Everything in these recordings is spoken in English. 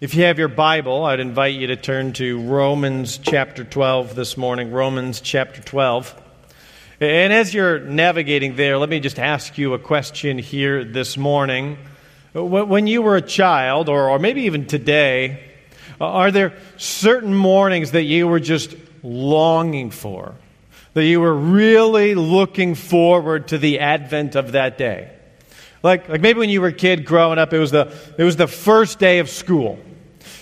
If you have your Bible, I'd invite you to turn to Romans chapter 12 this morning. Romans chapter 12. And as you're navigating there, let me just ask you a question here this morning. When you were a child, or, maybe even today, are there certain mornings that you were just longing for? That you were really looking forward to the advent of that day? Like, like maybe when you were a kid growing up, it was the, it was the first day of school.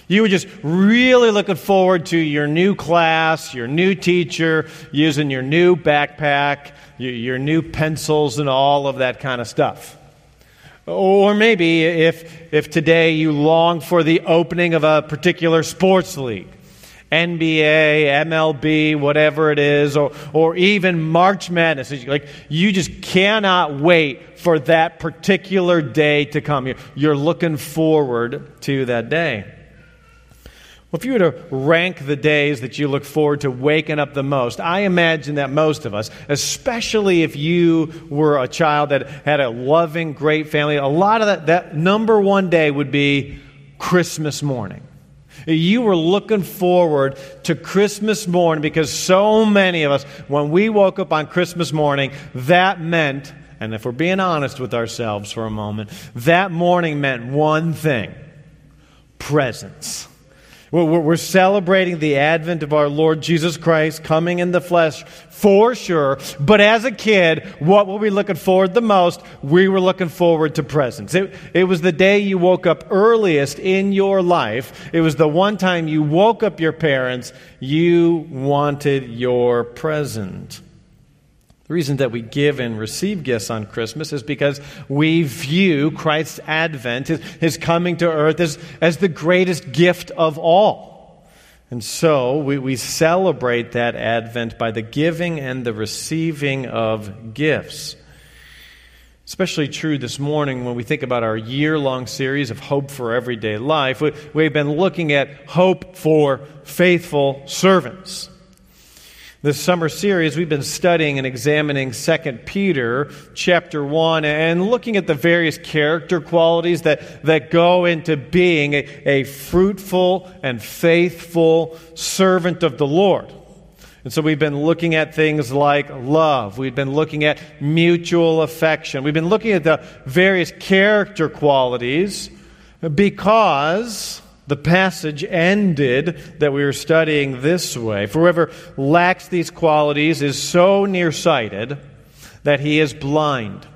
You were just really looking forward to your new class, your new teacher, using your new backpack, your new pencils, and all of that kind of stuff. Or maybe if, if today you long for the opening of a particular sports league, NBA, MLB, whatever it is, or, or even March Madness. Like, you just cannot wait for that particular day to come. You're, you're looking forward to that day. Well, if you were to rank the days that you look forward to waking up the most, I imagine that most of us, especially if you were a child that had a loving, great family, a lot of that, that number one day would be Christmas morning. You were looking forward to Christmas morning because so many of us, when we woke up on Christmas morning, that meant, and if we're being honest with ourselves for a moment, that morning meant one thing presents. We're celebrating the advent of our Lord Jesus Christ coming in the flesh for sure. But as a kid, what were we looking forward the most? We were looking forward to presents. It, it was the day you woke up earliest in your life. It was the one time you woke up your parents. You wanted your present. The reason that we give and receive gifts on Christmas is because we view Christ's advent, his, coming to earth, as, as the greatest gift of all. And so we, we celebrate that advent by the giving and the receiving of gifts. Especially true this morning when we think about our year long series of Hope for Everyday Life. We, we've been looking at hope for faithful servants. This summer series, we've been studying and examining 2 Peter chapter 1 and looking at the various character qualities that, that go into being a, a fruitful and faithful servant of the Lord. And so we've been looking at things like love. We've been looking at mutual affection. We've been looking at the various character qualities because the passage ended that we were studying this way For whoever lacks these qualities is so nearsighted that he is blind,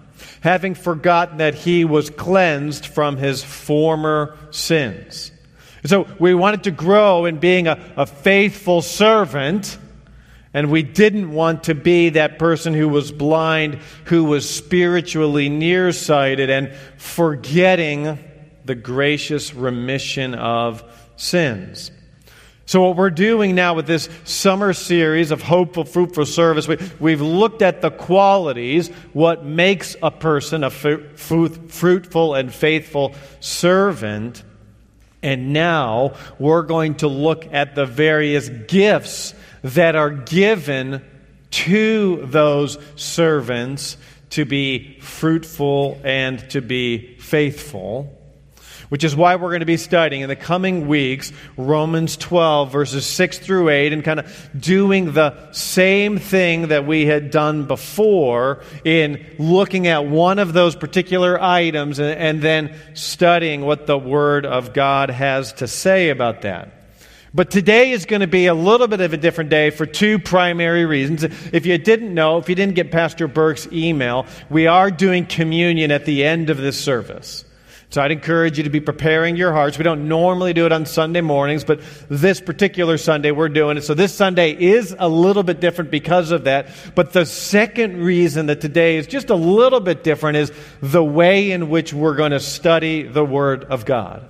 having forgotten that he was cleansed from his former sins. so we wanted to grow in being a, a faithful servant. And we didn't want to be that person who was blind, who was spiritually nearsighted and forgetting the gracious remission of sins. So, what we're doing now with this summer series of Hopeful, Fruitful Service, we, have looked at the qualities, what makes a person a fruitful and faithful servant. And now we're going to look at the various gifts that are given to those servants to be fruitful and to be faithful which is why we're going to be studying in the coming weeks Romans 12, verses 6 through 8, and kind of doing the same thing that we had done before in looking at one of those particular items and, and then studying what the Word of God has to say about that. But today is going to be a little bit of a different day for two primary reasons. If you didn't know, if you didn't get Pastor Burke's email, we are doing communion at the end of this service. So I'd encourage you to be preparing your hearts. We don't normally do it on Sunday mornings, but this particular Sunday we're doing it. So this Sunday is a little bit different because of that. But the second reason that today is just a little bit different is the way in which we're going to study the Word of God.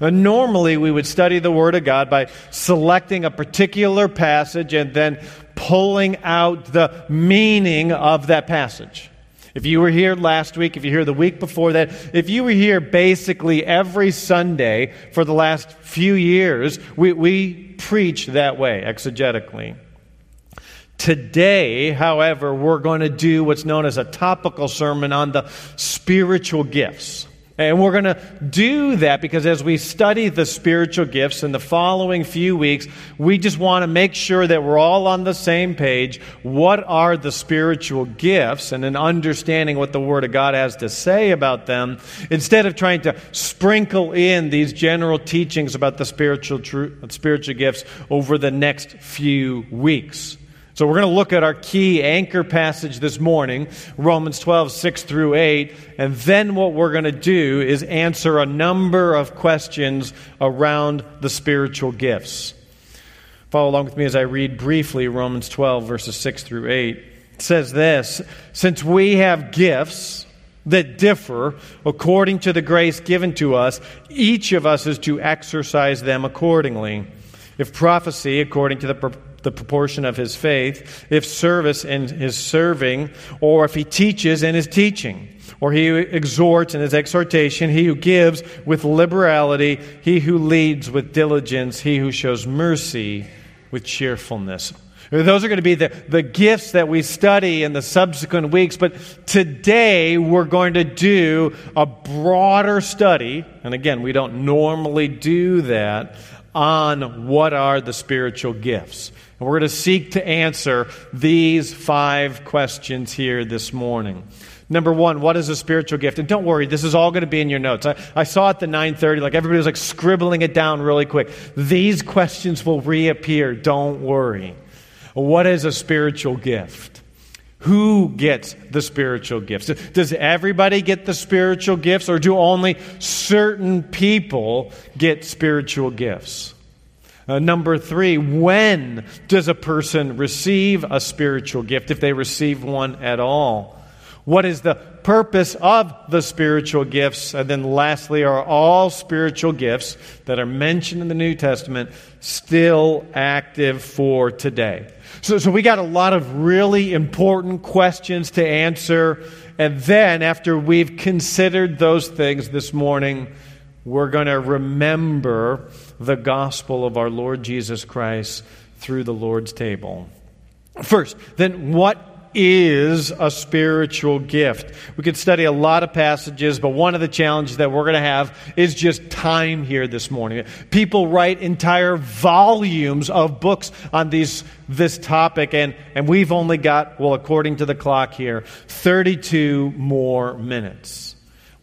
Normally, we would study the Word of God by selecting a particular passage and then pulling out the meaning of that passage. If you were here last week, if you were here the week before that, if you were here basically every Sunday for the last few years, we, we preach that way, exegetically. Today, however, we're going to do what's known as a topical sermon on the spiritual gifts. And we're going to do that because as we study the spiritual gifts in the following few weeks, we just want to make sure that we're all on the same page. What are the spiritual gifts and an understanding what the Word of God has to say about them instead of trying to sprinkle in these general teachings about the spiritual, spiritual gifts over the next few weeks. So we're going to look at our key anchor passage this morning, Romans 12, 6 through 8. And then what we're going to do is answer a number of questions around the spiritual gifts. Follow along with me as I read briefly Romans 12, verses 6 through 8. It says this Since we have gifts that differ according to the grace given to us, each of us is to exercise them accordingly. If prophecy, according to the the proportion of his faith, if service in his serving, or if he teaches in his teaching, or he exhorts in his exhortation, he who gives with liberality, he who leads with diligence, he who shows mercy with cheerfulness. Those are going to be the, the gifts that we study in the subsequent weeks. But today we're going to do a broader study. And again, we don't normally do that on what are the spiritual gifts. And we're going to seek to answer these five questions here this morning. Number one, what is a spiritual gift? And don't worry, this is all going to be in your notes. I, I saw at the 930, like everybody was like scribbling it down really quick. These questions will reappear. Don't worry. What is a spiritual gift? Who gets the spiritual gifts? Does everybody get the spiritual gifts, or do only certain people get spiritual gifts? Uh, number three, when does a person receive a spiritual gift, if they receive one at all? What is the purpose of the spiritual gifts? And then lastly, are all spiritual gifts that are mentioned in the New Testament still active for today? So, so we got a lot of really important questions to answer. And then, after we've considered those things this morning, we're going to remember the gospel of our Lord Jesus Christ through the Lord's table. First, then, what is a spiritual gift. We could study a lot of passages, but one of the challenges that we're going to have is just time here this morning. People write entire volumes of books on these, this topic, and, and we've only got, well, according to the clock here, 32 more minutes.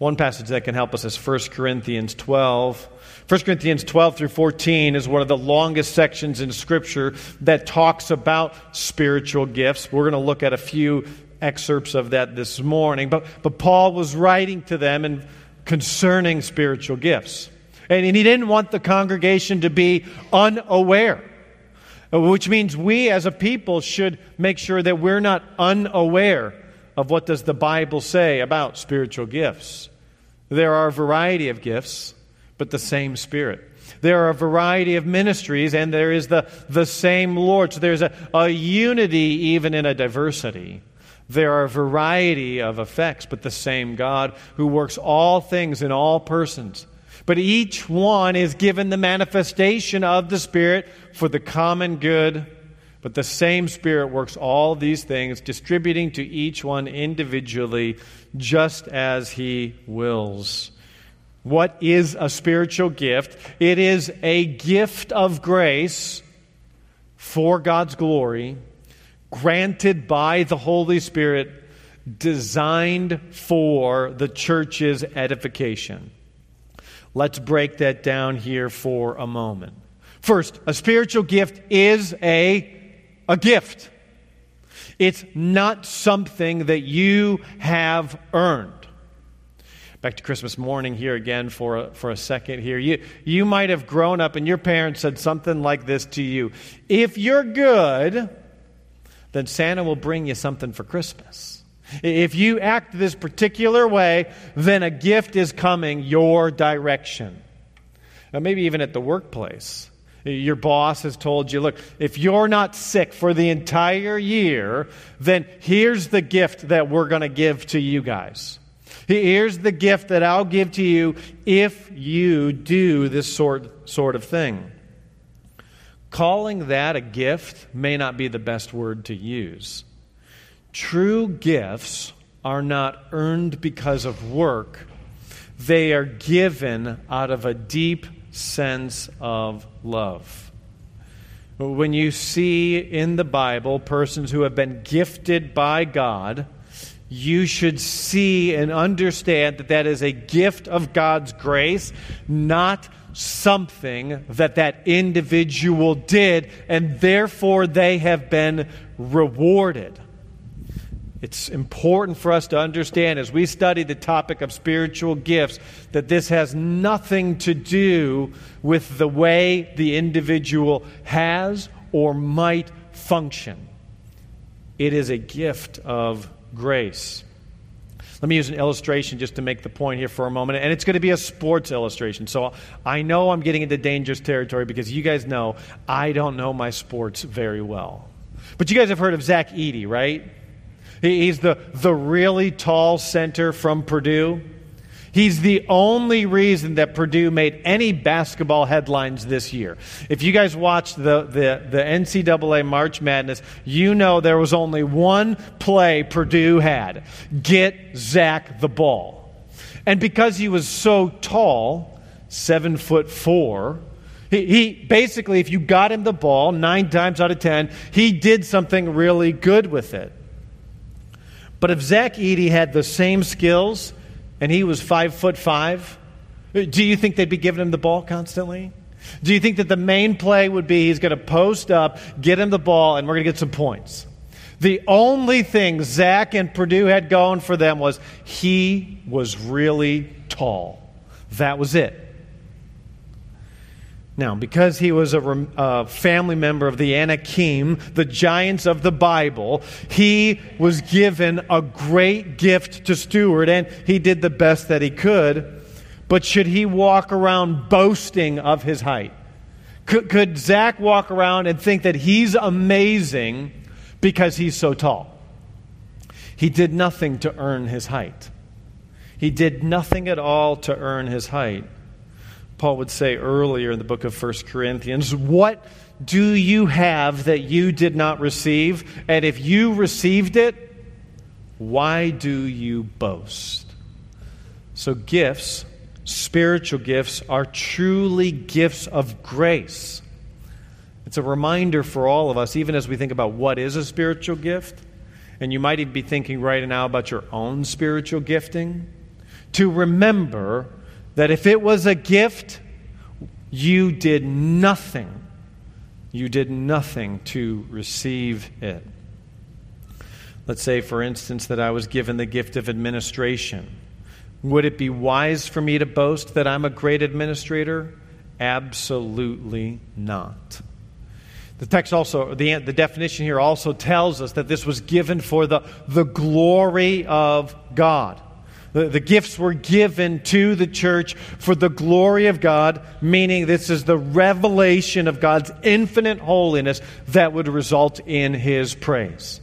One passage that can help us is 1 Corinthians 12. 1 Corinthians 12 through 14 is one of the longest sections in Scripture that talks about spiritual gifts. We're going to look at a few excerpts of that this morning. But, but Paul was writing to them and concerning spiritual gifts. And, and he didn't want the congregation to be unaware, which means we as a people should make sure that we're not unaware of what does the Bible say about spiritual gifts. There are a variety of gifts but the same Spirit. There are a variety of ministries, and there is the, the same Lord. So there's a, a unity even in a diversity. There are a variety of effects, but the same God who works all things in all persons. But each one is given the manifestation of the Spirit for the common good. But the same Spirit works all these things, distributing to each one individually, just as He wills. What is a spiritual gift? It is a gift of grace for God's glory, granted by the Holy Spirit, designed for the church's edification. Let's break that down here for a moment. First, a spiritual gift is a, a gift. It's not something that you have earned back to Christmas morning here again for a, for a second here. You, you might have grown up and your parents said something like this to you If you're good, then Santa will bring you something for Christmas. If you act this particular way, then a gift is coming your direction. Now, maybe even at the workplace. Your boss has told you, look, if you're not sick for the entire year, then here's the gift that we're going to give to you guys. Here's the gift that I'll give to you if you do this sort, sort of thing. Calling that a gift may not be the best word to use. True gifts are not earned because of work, They are given out of a deep sense of love. When you see in the Bible persons who have been gifted by God, you should see and understand that that is a gift of God's grace, not something that that individual did, and therefore they have been rewarded. It's important for us to understand as we study the topic of spiritual gifts that this has nothing to do with the way the individual has or might function. It is a gift of grace. Let me use an illustration just to make the point here for a moment. And it's going to be a sports illustration. So I know I'm getting into dangerous territory because you guys know I don't know my sports very well. But you guys have heard of Zach Edey, right? He's the, the really tall center from Purdue. He's the only reason that Purdue made any basketball headlines this year. If you guys watched the, the, the NCAA March Madness, you know there was only one play Purdue had get Zach the ball. And because he was so tall, seven foot four, he, he, basically, if you got him the ball nine times out of ten, he did something really good with it. But if Zach Edey had the same skills and he was five foot five, do you think they'd be giving him the ball constantly? Do you think that the main play would be he's going to post up, get him the ball, and we're going to get some points? The only thing Zach and Purdue had going for them was he was really tall. That was it. Now, because he was a, family member of the Anakim, the giants of the Bible, he was given a great gift to steward, and he did the best that he could. But should he walk around boasting of his height? Could, could Zach walk around and think that he's amazing because he's so tall? He did nothing to earn his height. He did nothing at all to earn his height. Paul would say earlier in the book of 1 Corinthians, What do you have that you did not receive? And if you received it, why do you boast? So, gifts, spiritual gifts, are truly gifts of grace. It's a reminder for all of us, even as we think about what is a spiritual gift. And you might even be thinking right now about your own spiritual gifting. To remember that if it was a gift, you did nothing. You did nothing to receive it. Let's say, for instance, that I was given the gift of administration. Would it be wise for me to boast that I'm a great administrator? Absolutely not. The text also, the, the definition here also tells us that this was given for the, the glory of God. The, the gifts were given to the church for the glory of God, meaning this is the revelation of God's infinite holiness that would result in his praise.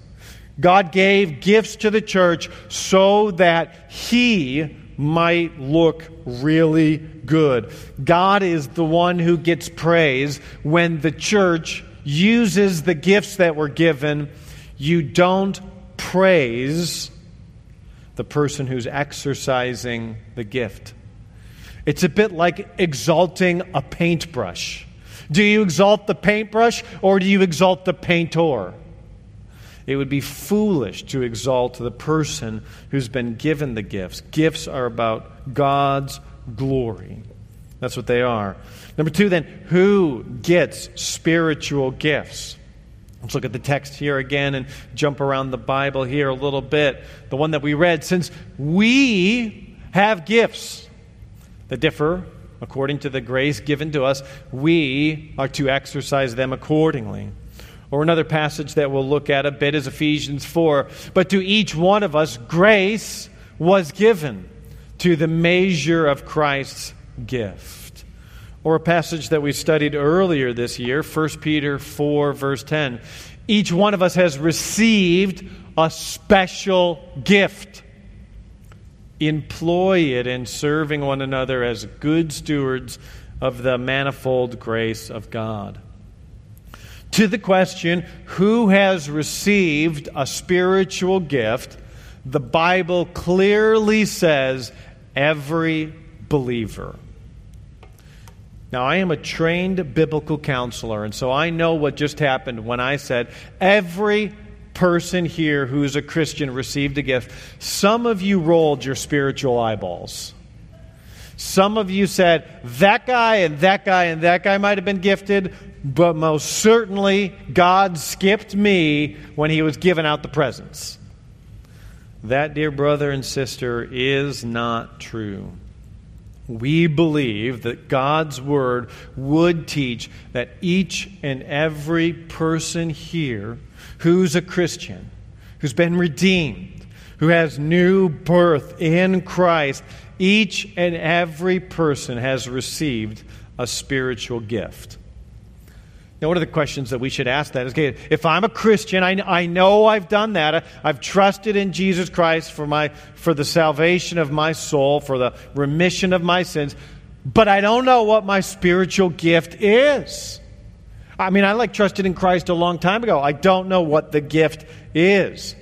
God gave gifts to the church so that he might look really good. God is the one who gets praise when the church uses the gifts that were given. You don't praise the person who's exercising the gift. It's a bit like exalting a paintbrush. Do you exalt the paintbrush or do you exalt the painter? It would be foolish to exalt the person who's been given the gifts. Gifts are about God's glory. That's what they are. Number two, then, who gets spiritual gifts? Let's look at the text here again and jump around the Bible here a little bit. The one that we read, since we have gifts that differ according to the grace given to us, we are to exercise them accordingly. Or another passage that we'll look at a bit is Ephesians 4. But to each one of us, grace was given to the measure of Christ's gift. Or a passage that we studied earlier this year, 1 Peter 4, verse 10. Each one of us has received a special gift. Employ it in serving one another as good stewards of the manifold grace of God. To the question, who has received a spiritual gift, the Bible clearly says every believer. Now, I am a trained biblical counselor, and so I know what just happened when I said every person here who's a Christian received a gift. Some of you rolled your spiritual eyeballs. Some of you said, that guy and that guy and that guy might have been gifted, but most certainly God skipped me when he was giving out the presents. That, dear brother and sister, is not true. We believe that God's Word would teach that each and every person here who's a Christian, who's been redeemed, who has new birth in Christ, each and every person has received a spiritual gift. Now, one of the questions that we should ask that is okay, if I'm a Christian, I, I know I've done that. I've trusted in Jesus Christ for, my, for the salvation of my soul, for the remission of my sins, but I don't know what my spiritual gift is. I mean, I like trusted in Christ a long time ago. I don't know what the gift is.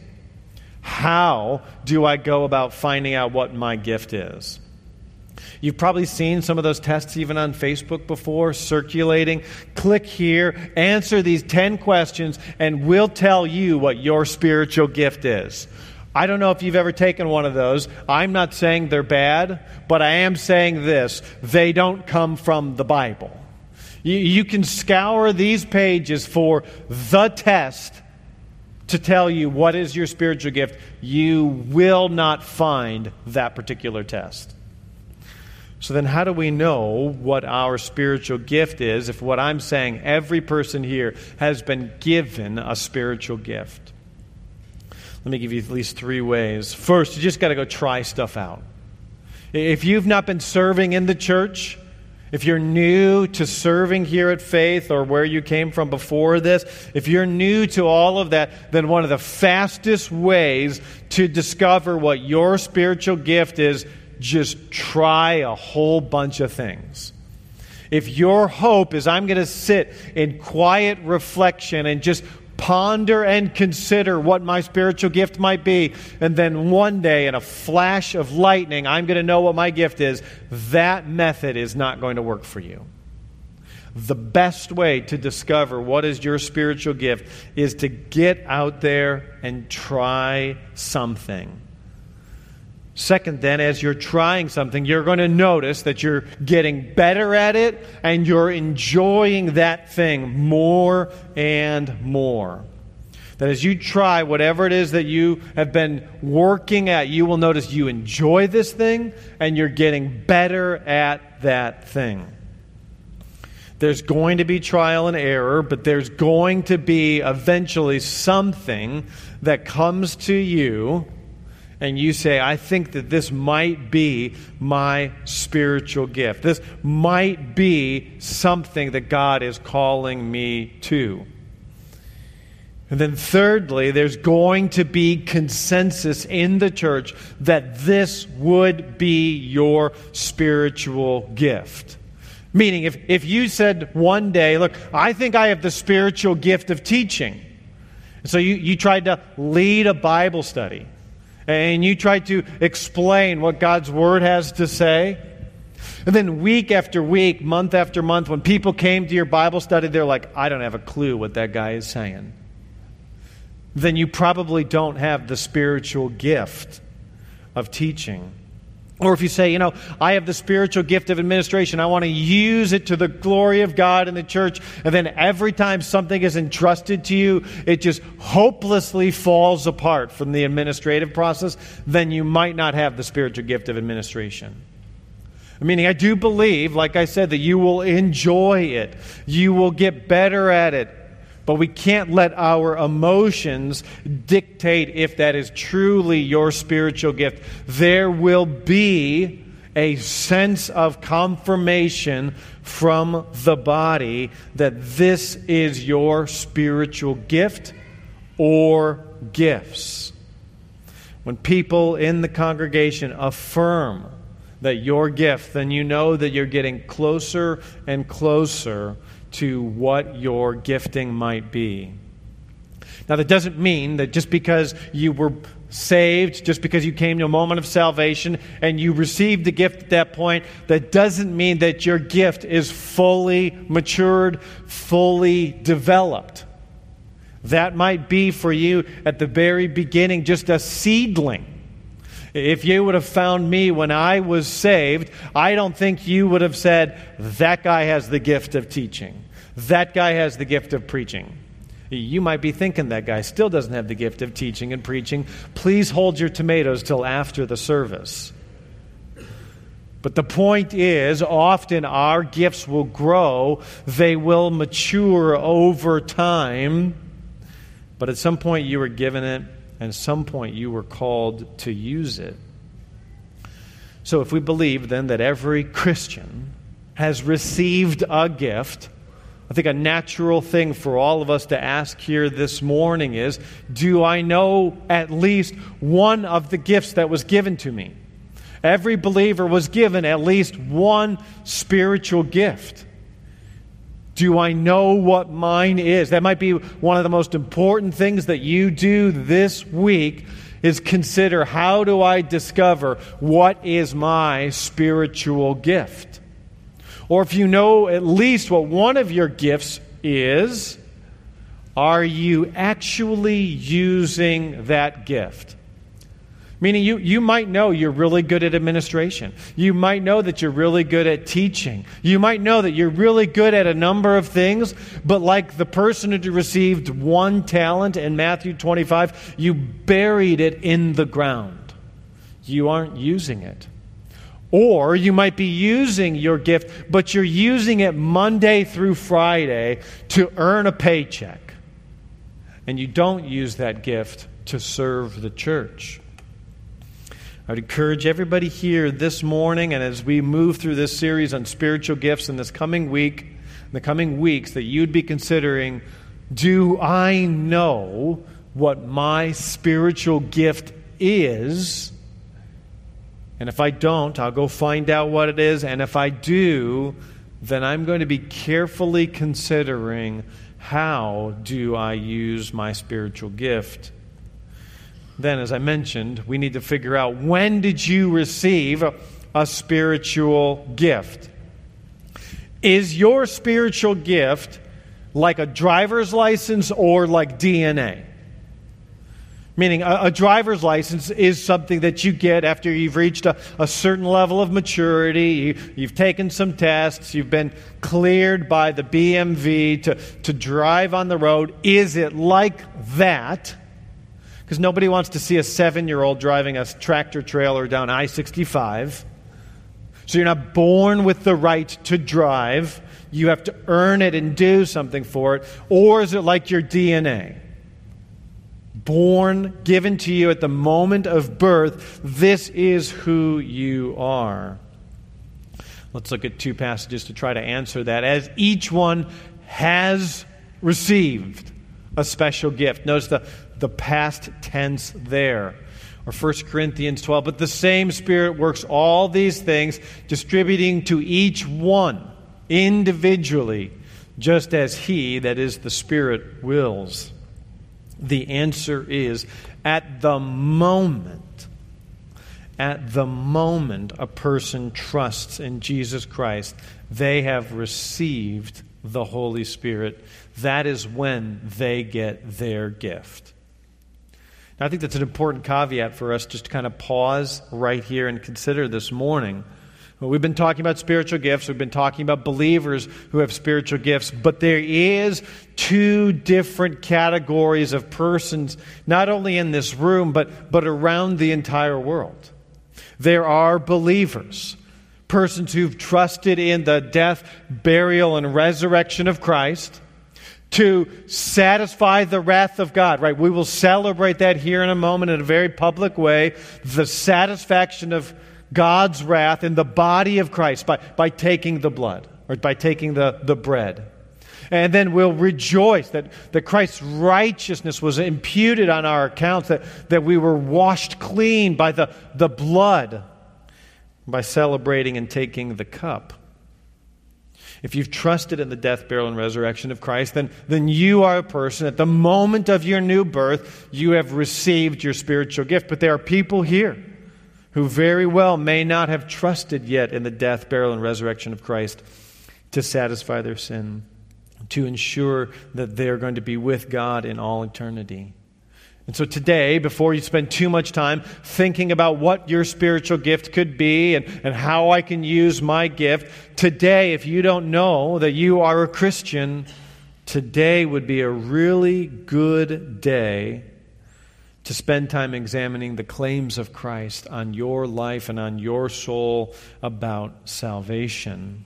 How do I go about finding out what my gift is? You've probably seen some of those tests even on Facebook before, circulating. Click here, answer these 10 questions, and we'll tell you what your spiritual gift is. I don't know if you've ever taken one of those. I'm not saying they're bad, but I am saying this they don't come from the Bible. You, you can scour these pages for the test to tell you what is your spiritual gift. You will not find that particular test. So then, how do we know what our spiritual gift is if what I'm saying, every person here has been given a spiritual gift? Let me give you at least three ways. First, you just got to go try stuff out. If you've not been serving in the church, if you're new to serving here at Faith or where you came from before this, if you're new to all of that, then one of the fastest ways to discover what your spiritual gift is just try a whole bunch of things. If your hope is, I'm going to sit in quiet reflection and just ponder and consider what my spiritual gift might be, and then one day, in a flash of lightning, I'm going to know what my gift is, that method is not going to work for you. The best way to discover what is your spiritual gift is to get out there and try something. Second, then, as you're trying something, you're going to notice that you're getting better at it and you're enjoying that thing more and more. That as you try whatever it is that you have been working at, you will notice you enjoy this thing and you're getting better at that thing. There's going to be trial and error, but there's going to be eventually something that comes to you and you say, I think that this might be my spiritual gift. This might be something that God is calling me to. And then, thirdly, there's going to be consensus in the church that this would be your spiritual gift. Meaning, if, if you said one day, Look, I think I have the spiritual gift of teaching. So you, you tried to lead a Bible study and you try to explain what God's Word has to say. And then week after week, month after month, when people came to your Bible study, they're like, I don't have a clue what that guy is saying. Then you probably don't have the spiritual gift of teaching. Or if you say, you know, I have the spiritual gift of administration, I want to use it to the glory of God and the church, and then every time something is entrusted to you, it just hopelessly falls apart from the administrative process, then you might not have the spiritual gift of administration. Meaning, I do believe, like I said, that you will enjoy it, you will get better at it, but we can't let our emotions dictate if that is truly your spiritual gift. There will be a sense of confirmation from the body that this is your spiritual gift or gifts. When people in the congregation affirm that your gift, then you know that you're getting closer and closer to what your gifting might be. Now, that doesn't mean that just because you were saved, just because you came to a moment of salvation and you received the gift at that point, that doesn't mean that your gift is fully matured, fully developed. That might be for you at the very beginning just a seedling. If you would have found me when I was saved, I don't think you would have said, That guy has the gift of teaching. That guy has the gift of preaching. You might be thinking that guy still doesn't have the gift of teaching and preaching. Please hold your tomatoes till after the service. But the point is, often our gifts will grow, they will mature over time. But at some point, you were given it, and at some point, you were called to use it. So, if we believe then that every Christian has received a gift, I think a natural thing for all of us to ask here this morning is Do I know at least one of the gifts that was given to me? Every believer was given at least one spiritual gift. Do I know what mine is? That might be one of the most important things that you do this week is consider how do I discover what is my spiritual gift? Or if you know at least what one of your gifts is, are you actually using that gift? Meaning, you, you might know you're really good at administration. You might know that you're really good at teaching. You might know that you're really good at a number of things, but like the person who received one talent in Matthew 25, you buried it in the ground. You aren't using it. Or you might be using your gift, but you're using it Monday through Friday to earn a paycheck. And you don't use that gift to serve the church. I would encourage everybody here this morning and as we move through this series on spiritual gifts in this coming week, in the coming weeks, that you'd be considering do I know what my spiritual gift is? And if I don't, I'll go find out what it is. And if I do, then I'm going to be carefully considering how do I use my spiritual gift. Then, as I mentioned, we need to figure out when did you receive a, spiritual gift? Is your spiritual gift like a driver's license or like DNA? Meaning, a, a, driver's license is something that you get after you've reached a, a certain level of maturity. You, have taken some tests. You've been cleared by the BMV to, to drive on the road. Is it like that? Because nobody wants to see a seven year old driving a tractor trailer down I 65. So you're not born with the right to drive. You have to earn it and do something for it. Or is it like your DNA? born, given to you at the moment of birth. This is who you are. Let's look at two passages to try to answer that. As each one has received a special gift. Notice the, the past tense there. Or 1 Corinthians 12. But the same Spirit works all these things, distributing to each one individually, just as He, that is the Spirit, wills. The answer is at the moment, at the moment a person trusts in Jesus Christ, they have received the Holy Spirit. That is when they get their gift. I think that's an important caveat for us just to kind of pause right here and consider this morning. Well, we've been talking about spiritual gifts. We've been talking about believers who have spiritual gifts, but there is two different categories of persons, not only in this room, but, but around the entire world. There are believers, persons who've trusted in the death, burial, and resurrection of Christ to satisfy the wrath of God, right? We will celebrate that here in a moment in a very public way. The satisfaction of God's wrath in the body of Christ by, by taking the blood or by taking the, the bread. And then we'll rejoice that, that Christ's righteousness was imputed on our accounts, that, that we were washed clean by the, the blood by celebrating and taking the cup. If you've trusted in the death, burial, and resurrection of Christ, then, then you are a person at the moment of your new birth, you have received your spiritual gift. But there are people here who very well may not have trusted yet in the death, burial, and resurrection of Christ to satisfy their sin, to ensure that they're going to be with God in all eternity. And so today, before you spend too much time thinking about what your spiritual gift could be and, and how I can use my gift, today, if you don't know that you are a Christian, today would be a really good day to spend time examining the claims of Christ on your life and on your soul about salvation.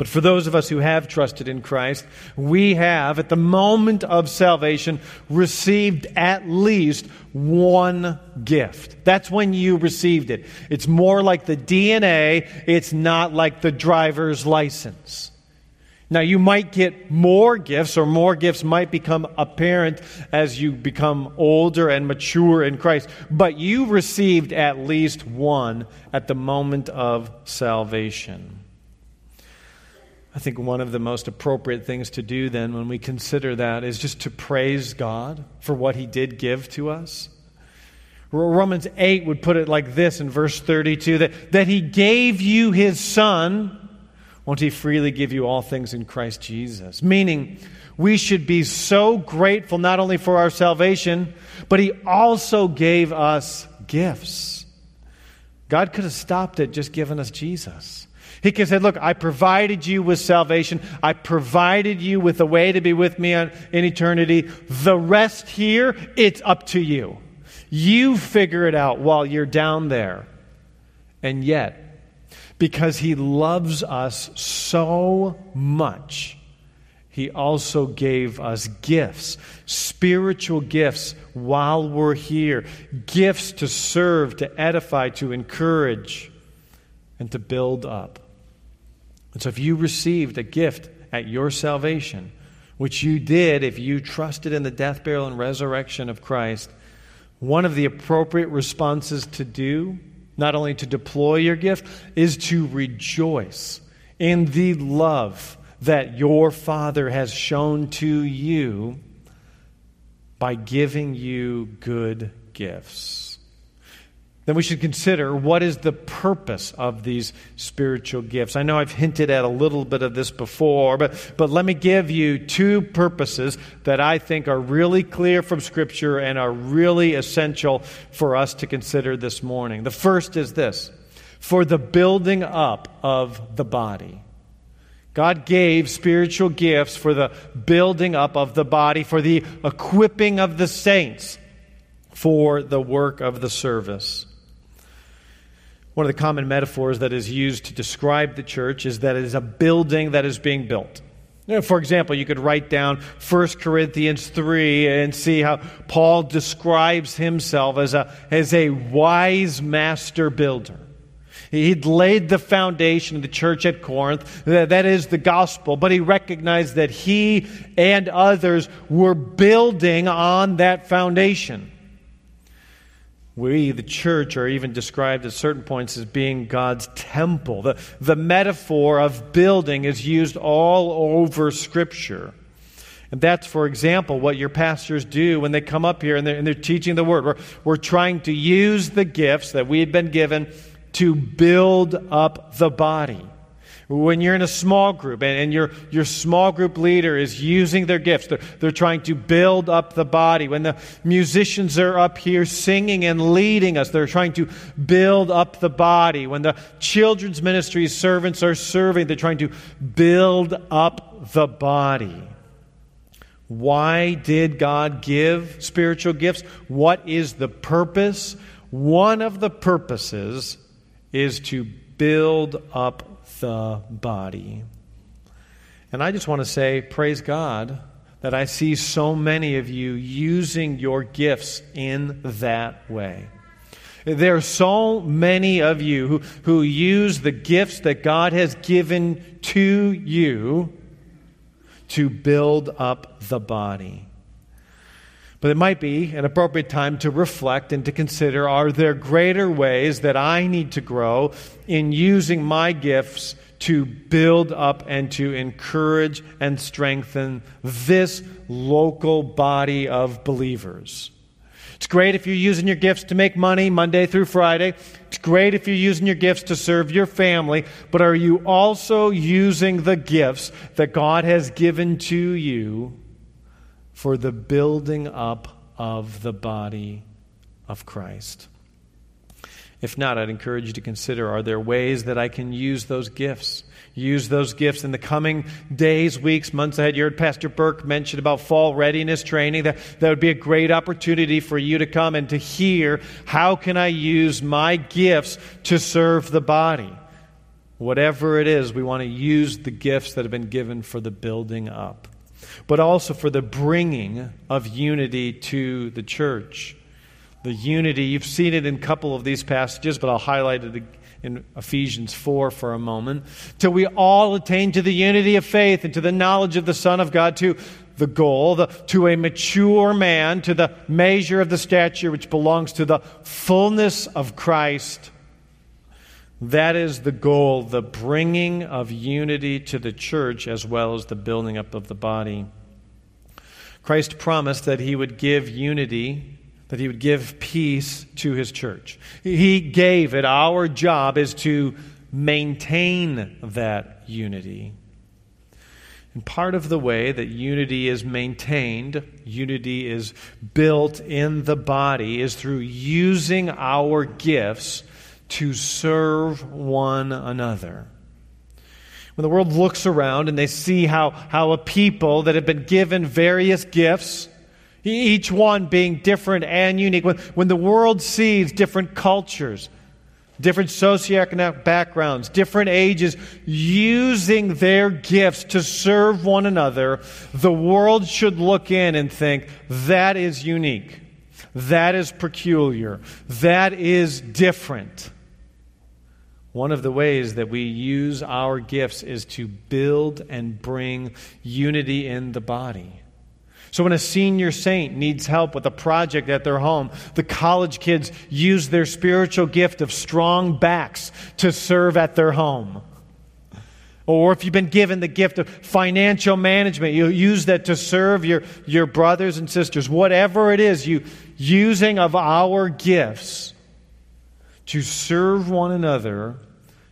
But for those of us who have trusted in Christ, we have, at the moment of salvation, received at least one gift. That's when you received it. It's more like the DNA, it's not like the driver's license. Now, you might get more gifts, or more gifts might become apparent as you become older and mature in Christ, but you received at least one at the moment of salvation. I think one of the most appropriate things to do then when we consider that is just to praise God for what He did give to us. Romans 8 would put it like this in verse 32 that, that He gave you His Son, won't He freely give you all things in Christ Jesus? Meaning, we should be so grateful not only for our salvation, but He also gave us gifts. God could have stopped at just giving us Jesus. He have said, Look, I provided you with salvation. I provided you with a way to be with me in eternity. The rest here, it's up to you. You figure it out while you're down there. And yet, because He loves us so much, He also gave us gifts, spiritual gifts while we're here, gifts to serve, to edify, to encourage, and to build up. And so if you received a gift at your salvation, which you did if you trusted in the death, burial, and resurrection of Christ, one of the appropriate responses to do, not only to deploy your gift, is to rejoice in the love that your Father has shown to you by giving you good gifts then we should consider what is the purpose of these spiritual gifts. I know I've hinted at a little bit of this before, but, but let me give you two purposes that I think are really clear from Scripture and are really essential for us to consider this morning. The first is this for the building up of the body. God gave spiritual gifts for the building up of the body, for the equipping of the saints for the work of the service. One of the common metaphors that is used to describe the church is that it is a building that is being built. You know, for example, you could write down 1 Corinthians 3 and see how Paul describes himself as a, as a wise master builder. He'd laid the foundation of the church at Corinth. That is the gospel. But he recognized that he and others were building on that foundation. We, the church, are even described at certain points as being God's temple. The, the metaphor of building is used all over Scripture. And that's, for example, what your pastors do when they come up here and they're, and they're teaching the Word. We're, we're trying to use the gifts that we've been given to build up the body. When you're in a small group and, and your, your small group leader is using their gifts, they're, they're trying to build up the body. When the musicians are up here singing and leading us, they're trying to build up the body. When the children's ministry servants are serving, they're trying to build up the body. Why did God give spiritual gifts? What is the purpose? One of the purposes is to build up the body. And I just want to say, praise God that I see so many of you using your gifts in that way. There are so many of you who, who use the gifts that God has given to you to build up the body. But it might be an appropriate time to reflect and to consider are there greater ways that I need to grow in using my gifts to build up and to encourage and strengthen this local body of believers? It's great if you're using your gifts to make money Monday through Friday. It's great if you're using your gifts to serve your family. But are you also using the gifts that God has given to you for the building up of the body of Christ? If not, I'd encourage you to consider are there ways that I can use those gifts? use those gifts in the coming days, weeks, months ahead. You heard Pastor Burke mention about fall readiness training. That, that would be a great opportunity for you to come and to hear how can I use my gifts to serve the body? Whatever it is, we want to use the gifts that have been given for the building up, but also for the bringing of unity to the church. The unity, you've seen it in a couple of these passages, but I'll highlight it in Ephesians 4 for a moment, till we all attain to the unity of faith and to the knowledge of the Son of God, to the goal, the, to a mature man, to the measure of the stature which belongs to the fullness of Christ. That is the goal, the bringing of unity to the church as well as the building up of the body. Christ promised that he would give unity that he would give peace to his church. He gave it. Our job is to maintain that unity. And part of the way that unity is maintained, unity is built in the body, is through using our gifts to serve one another. When the world looks around and they see how, how a people that have been given various gifts, each one being different and unique. When, when the world sees different cultures, different socioeconomic backgrounds, different ages, using their gifts to serve one another, the world should look in and think, that is unique. That is peculiar. That is different. One of the ways that we use our gifts is to build and bring unity in the body. So, when a senior saint needs help with a project at their home, the college kids use their spiritual gift of strong backs to serve at their home. Or if you've been given the gift of financial management, you use that to serve your, your brothers and sisters. Whatever it is, you using of our gifts to serve one another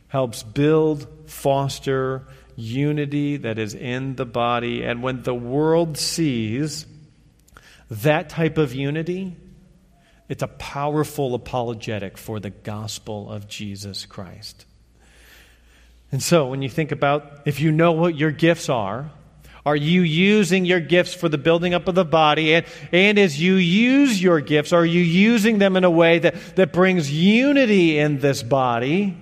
helps build, foster, unity that is in the body. And when the world sees that type of unity, it's a powerful apologetic for the gospel of Jesus Christ. And so, when you think about if you know what your gifts are, are you using your gifts for the building up of the body? And, and as you use your gifts, are you using them in a way that, that brings unity in this body?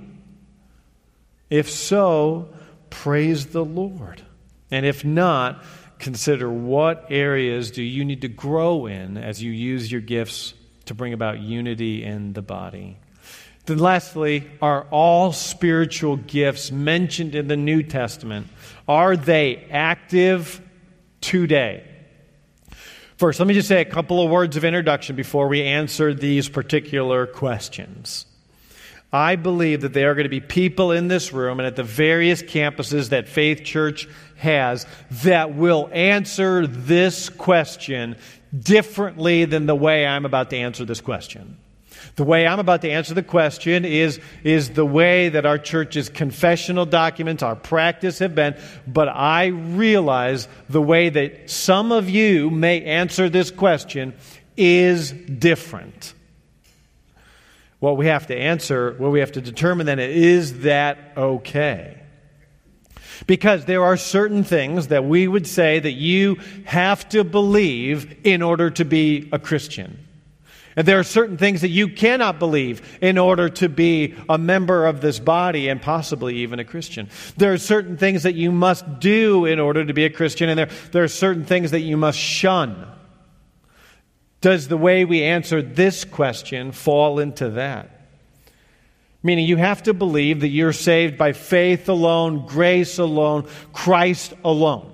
If so, praise the Lord. And if not, consider what areas do you need to grow in as you use your gifts to bring about unity in the body. Then, lastly, are all spiritual gifts mentioned in the New Testament are they active today? First, let me just say a couple of words of introduction before we answer these particular questions. I believe that there are going to be people in this room and at the various campuses that Faith Church has that will answer this question differently than the way I'm about to answer this question. The way I'm about to answer the question is, is the way that our church's confessional documents, our practice have been, but I realize the way that some of you may answer this question is different what we have to answer, what we have to determine then is that okay? Because there are certain things that we would say that you have to believe in order to be a Christian. And there are certain things that you cannot believe in order to be a member of this body and possibly even a Christian. There are certain things that you must do in order to be a Christian, and there, there are certain things that you must shun. Does the way we answer this question fall into that? Meaning, you have to believe that you're saved by faith alone, grace alone, Christ alone.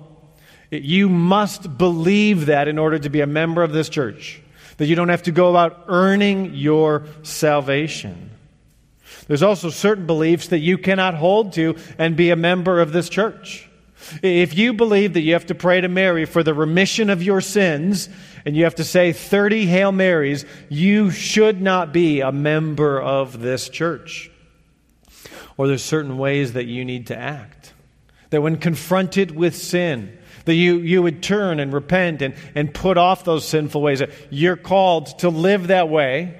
You must believe that in order to be a member of this church, that you don't have to go about earning your salvation. There's also certain beliefs that you cannot hold to and be a member of this church. If you believe that you have to pray to Mary for the remission of your sins and you have to say 30 Hail Marys, you should not be a member of this church. Or there's certain ways that you need to act. That when confronted with sin, that you, you would turn and repent and, and put off those sinful ways. You're called to live that way.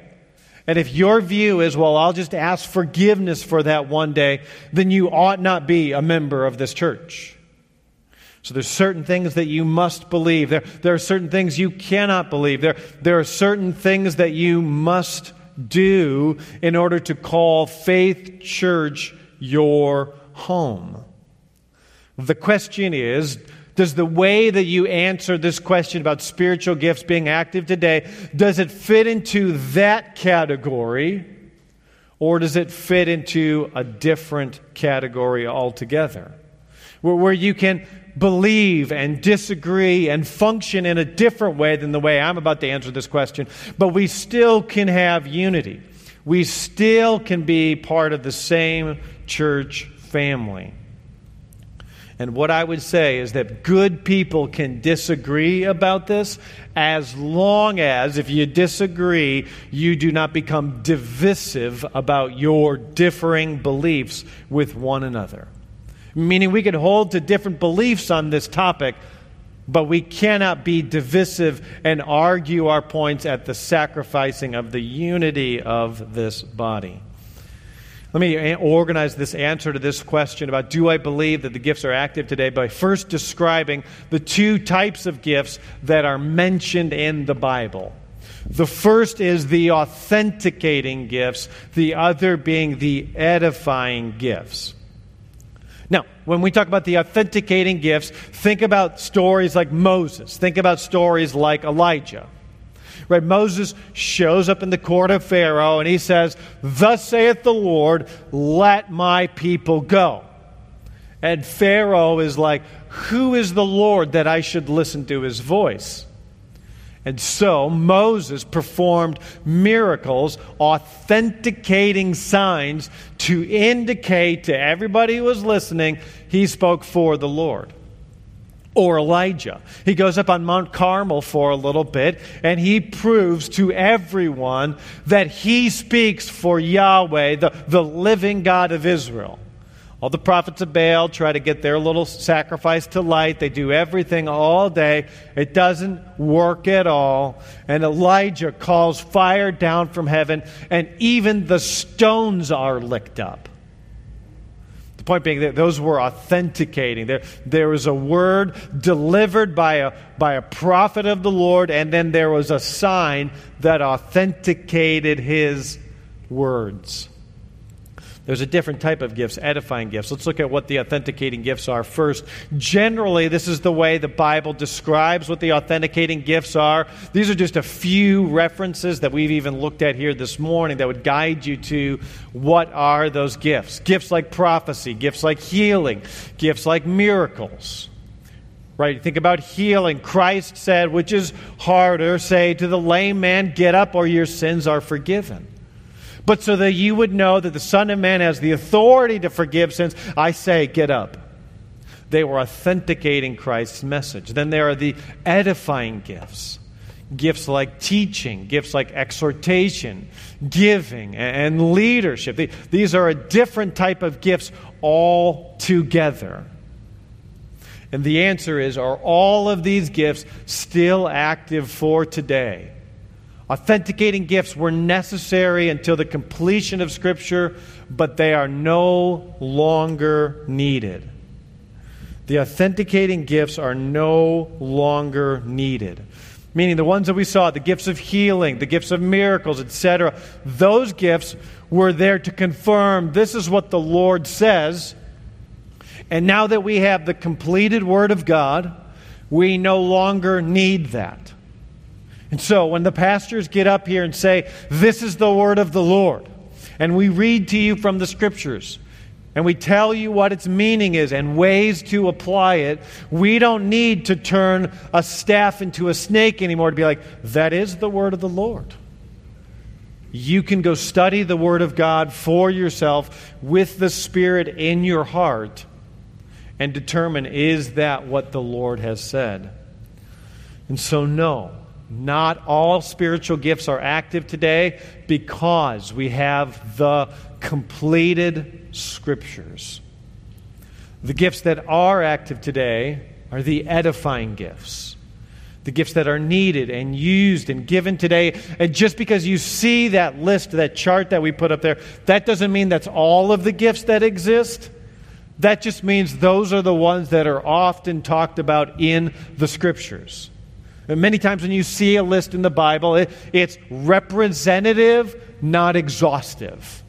And if your view is, well, I'll just ask forgiveness for that one day, then you ought not be a member of this church. So there's certain things that you must believe. There, there are certain things you cannot believe. There, there are certain things that you must do in order to call Faith Church your home. The question is does the way that you answer this question about spiritual gifts being active today does it fit into that category or does it fit into a different category altogether where, where you can believe and disagree and function in a different way than the way I'm about to answer this question, but we still can have unity. We still can be part of the same church family. And what I would say is that good people can disagree about this as long as, if you disagree, you do not become divisive about your differing beliefs with one another. Meaning we can hold to different beliefs on this topic, but we cannot be divisive and argue our points at the sacrificing of the unity of this body. Let me organize this answer to this question about do I believe that the gifts are active today by first describing the two types of gifts that are mentioned in the Bible. The first is the authenticating gifts, the other being the edifying gifts. Now, when we talk about the authenticating gifts, think about stories like Moses. Think about stories like Elijah. Right? Moses shows up in the court of Pharaoh and he says, Thus saith the Lord, let my people go. And Pharaoh is like, Who is the Lord that I should listen to his voice? And so Moses performed miracles, authenticating signs to indicate to everybody who was listening he spoke for the Lord. Or Elijah. He goes up on Mount Carmel for a little bit and he proves to everyone that he speaks for Yahweh, the, the living God of Israel. All the prophets of Baal try to get their little sacrifice to light. They do everything all day. It doesn't work at all. And Elijah calls fire down from heaven, and even the stones are licked up. The point being that those were authenticating. There, there was a word delivered by a, by a prophet of the Lord, and then there was a sign that authenticated his words. There's a different type of gifts, edifying gifts. Let's look at what the authenticating gifts are first. Generally, this is the way the Bible describes what the authenticating gifts are. These are just a few references that we've even looked at here this morning that would guide you to what are those gifts. Gifts like prophecy, gifts like healing, gifts like miracles. Right? Think about healing. Christ said, which is harder, say to the lame man, get up or your sins are forgiven. But so that you would know that the Son of Man has the authority to forgive sins, I say, get up. They were authenticating Christ's message. Then there are the edifying gifts gifts like teaching, gifts like exhortation, giving, and leadership. These are a different type of gifts all together. And the answer is are all of these gifts still active for today? Authenticating gifts were necessary until the completion of Scripture, but they are no longer needed. The authenticating gifts are no longer needed. Meaning the ones that we saw, the gifts of healing, the gifts of miracles, etc., those gifts were there to confirm this is what the Lord says. And now that we have the completed Word of God, we no longer need that. And so when the pastors get up here and say, This is the word of the Lord, and we read to you from the scriptures, and we tell you what its meaning is and ways to apply it, we don't need to turn a staff into a snake anymore to be like, that is the word of the Lord. You can go study the Word of God for yourself with the Spirit in your heart and determine is that what the Lord has said? And so, no, not all spiritual gifts are active today because we have the completed Scriptures. The gifts that are active today are the edifying gifts the gifts that are needed and used and given today. And just because you see that list, that chart that we put up there, that doesn't mean that's all of the gifts that exist. That just means those are the ones that are often talked about in the scriptures. Many times when you see a list in the Bible, it, it's representative, not exhaustive.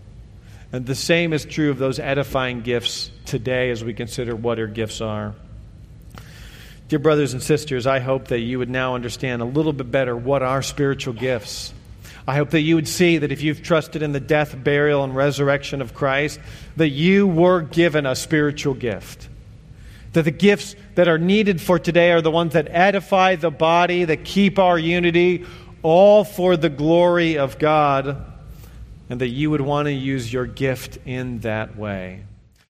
And the same is true of those edifying gifts today as we consider what our gifts are. Dear brothers and sisters, I hope that you would now understand a little bit better what are spiritual gifts. I hope that you would see that if you've trusted in the death, burial, and resurrection of Christ, that you were given a spiritual gift. That the gifts that are needed for today are the ones that edify the body, that keep our unity, all for the glory of God, and that you would want to use your gift in that way.